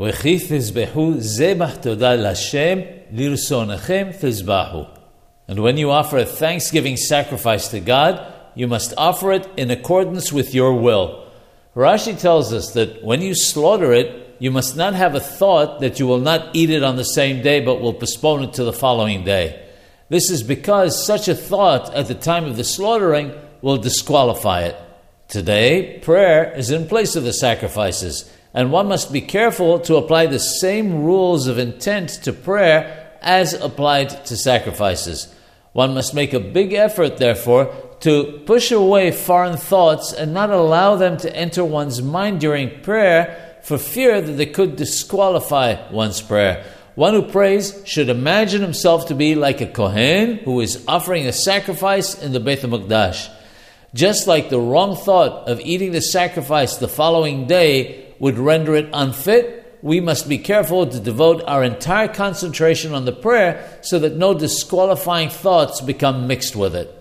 וכי תזבחו זבח תודה לשם, לרצונכם תזבחו. And when you offer a thanksgiving sacrifice to God, you must offer it in accordance with your will. Rashi tells us that when you slaughter it, you must not have a thought that you will not eat it on the same day but will postpone it to the following day. This is because such a thought at the time of the slaughtering will disqualify it. Today, prayer is in place of the sacrifices, and one must be careful to apply the same rules of intent to prayer as applied to sacrifices. One must make a big effort, therefore, to push away foreign thoughts and not allow them to enter one's mind during prayer for fear that they could disqualify one's prayer. One who prays should imagine himself to be like a Kohen who is offering a sacrifice in the Beit HaMikdash. Just like the wrong thought of eating the sacrifice the following day would render it unfit, we must be careful to devote our entire concentration on the prayer so that no disqualifying thoughts become mixed with it.